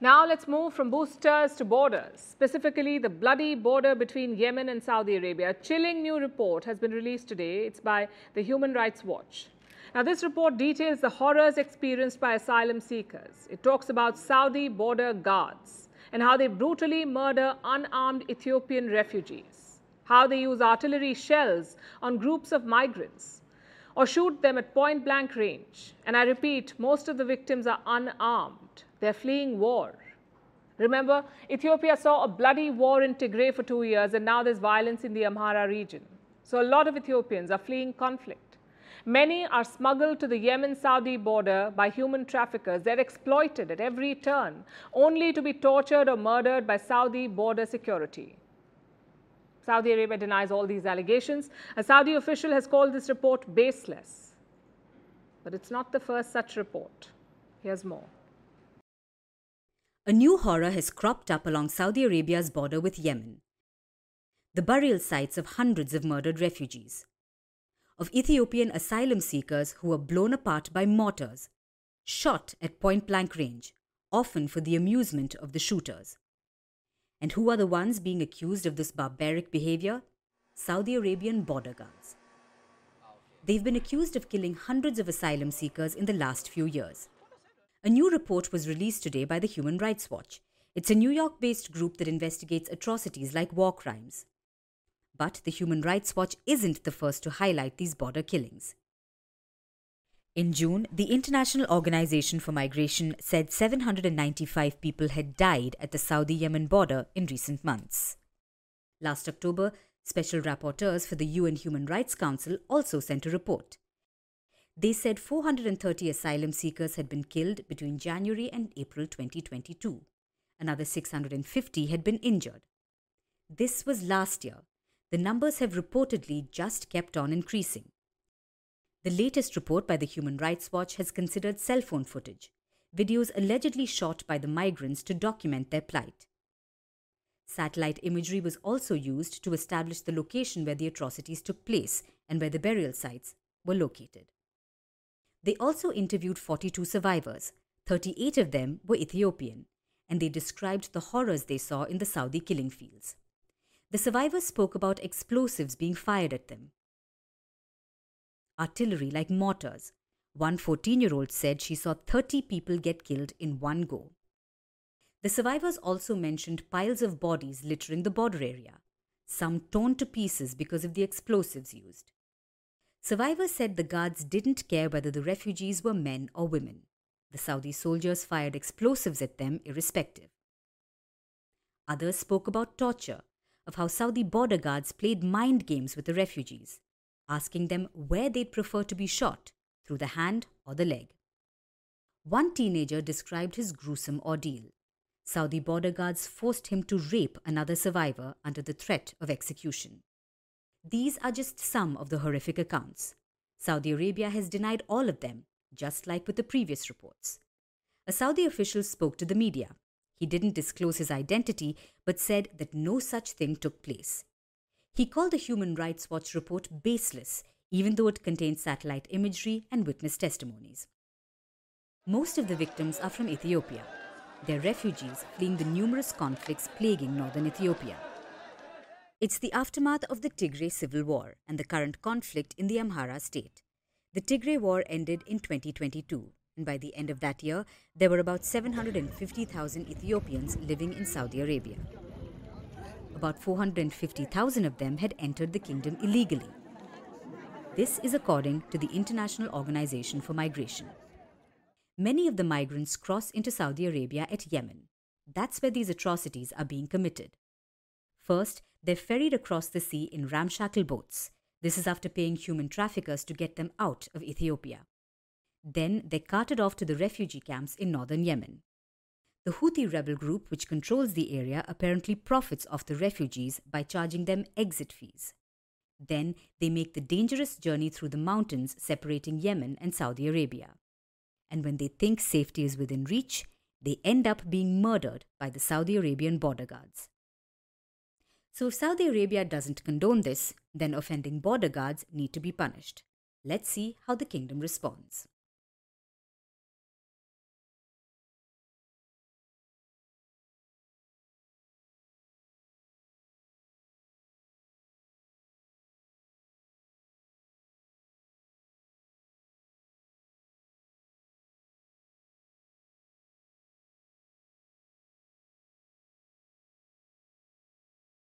Now let's move from boosters to borders, specifically the bloody border between Yemen and Saudi Arabia. A chilling new report has been released today. It's by the Human Rights Watch. Now, this report details the horrors experienced by asylum seekers. It talks about Saudi border guards and how they brutally murder unarmed Ethiopian refugees, how they use artillery shells on groups of migrants or shoot them at point blank range. And I repeat, most of the victims are unarmed. They're fleeing war. Remember, Ethiopia saw a bloody war in Tigray for two years, and now there's violence in the Amhara region. So a lot of Ethiopians are fleeing conflict. Many are smuggled to the Yemen-Saudi border by human traffickers. They're exploited at every turn, only to be tortured or murdered by Saudi border security. Saudi Arabia denies all these allegations. A Saudi official has called this report baseless. But it's not the first such report. Here's more. A new horror has cropped up along Saudi Arabia's border with Yemen. The burial sites of hundreds of murdered refugees, of Ethiopian asylum seekers who were blown apart by mortars, shot at point blank range, often for the amusement of the shooters. And who are the ones being accused of this barbaric behavior? Saudi Arabian border guards. They've been accused of killing hundreds of asylum seekers in the last few years. A new report was released today by the Human Rights Watch. It's a New York based group that investigates atrocities like war crimes. But the Human Rights Watch isn't the first to highlight these border killings. In June, the International Organization for Migration said 795 people had died at the Saudi Yemen border in recent months. Last October, special rapporteurs for the UN Human Rights Council also sent a report. They said 430 asylum seekers had been killed between January and April 2022. Another 650 had been injured. This was last year. The numbers have reportedly just kept on increasing. The latest report by the Human Rights Watch has considered cell phone footage, videos allegedly shot by the migrants to document their plight. Satellite imagery was also used to establish the location where the atrocities took place and where the burial sites were located. They also interviewed 42 survivors. 38 of them were Ethiopian, and they described the horrors they saw in the Saudi killing fields. The survivors spoke about explosives being fired at them. Artillery like mortars. One 14 year old said she saw 30 people get killed in one go. The survivors also mentioned piles of bodies littering the border area, some torn to pieces because of the explosives used. Survivors said the guards didn't care whether the refugees were men or women. The Saudi soldiers fired explosives at them irrespective. Others spoke about torture, of how Saudi border guards played mind games with the refugees, asking them where they'd prefer to be shot, through the hand or the leg. One teenager described his gruesome ordeal. Saudi border guards forced him to rape another survivor under the threat of execution. These are just some of the horrific accounts. Saudi Arabia has denied all of them, just like with the previous reports. A Saudi official spoke to the media. He didn't disclose his identity, but said that no such thing took place. He called the Human Rights Watch report baseless, even though it contained satellite imagery and witness testimonies. Most of the victims are from Ethiopia. They're refugees fleeing the numerous conflicts plaguing northern Ethiopia. It's the aftermath of the Tigray civil war and the current conflict in the Amhara state. The Tigray war ended in 2022, and by the end of that year, there were about 750,000 Ethiopians living in Saudi Arabia. About 450,000 of them had entered the kingdom illegally. This is according to the International Organization for Migration. Many of the migrants cross into Saudi Arabia at Yemen. That's where these atrocities are being committed. First, they're ferried across the sea in ramshackle boats. This is after paying human traffickers to get them out of Ethiopia. Then they're carted off to the refugee camps in northern Yemen. The Houthi rebel group, which controls the area, apparently profits off the refugees by charging them exit fees. Then they make the dangerous journey through the mountains separating Yemen and Saudi Arabia. And when they think safety is within reach, they end up being murdered by the Saudi Arabian border guards. So if Saudi Arabia doesn't condone this, then offending border guards need to be punished. Let's see how the kingdom responds.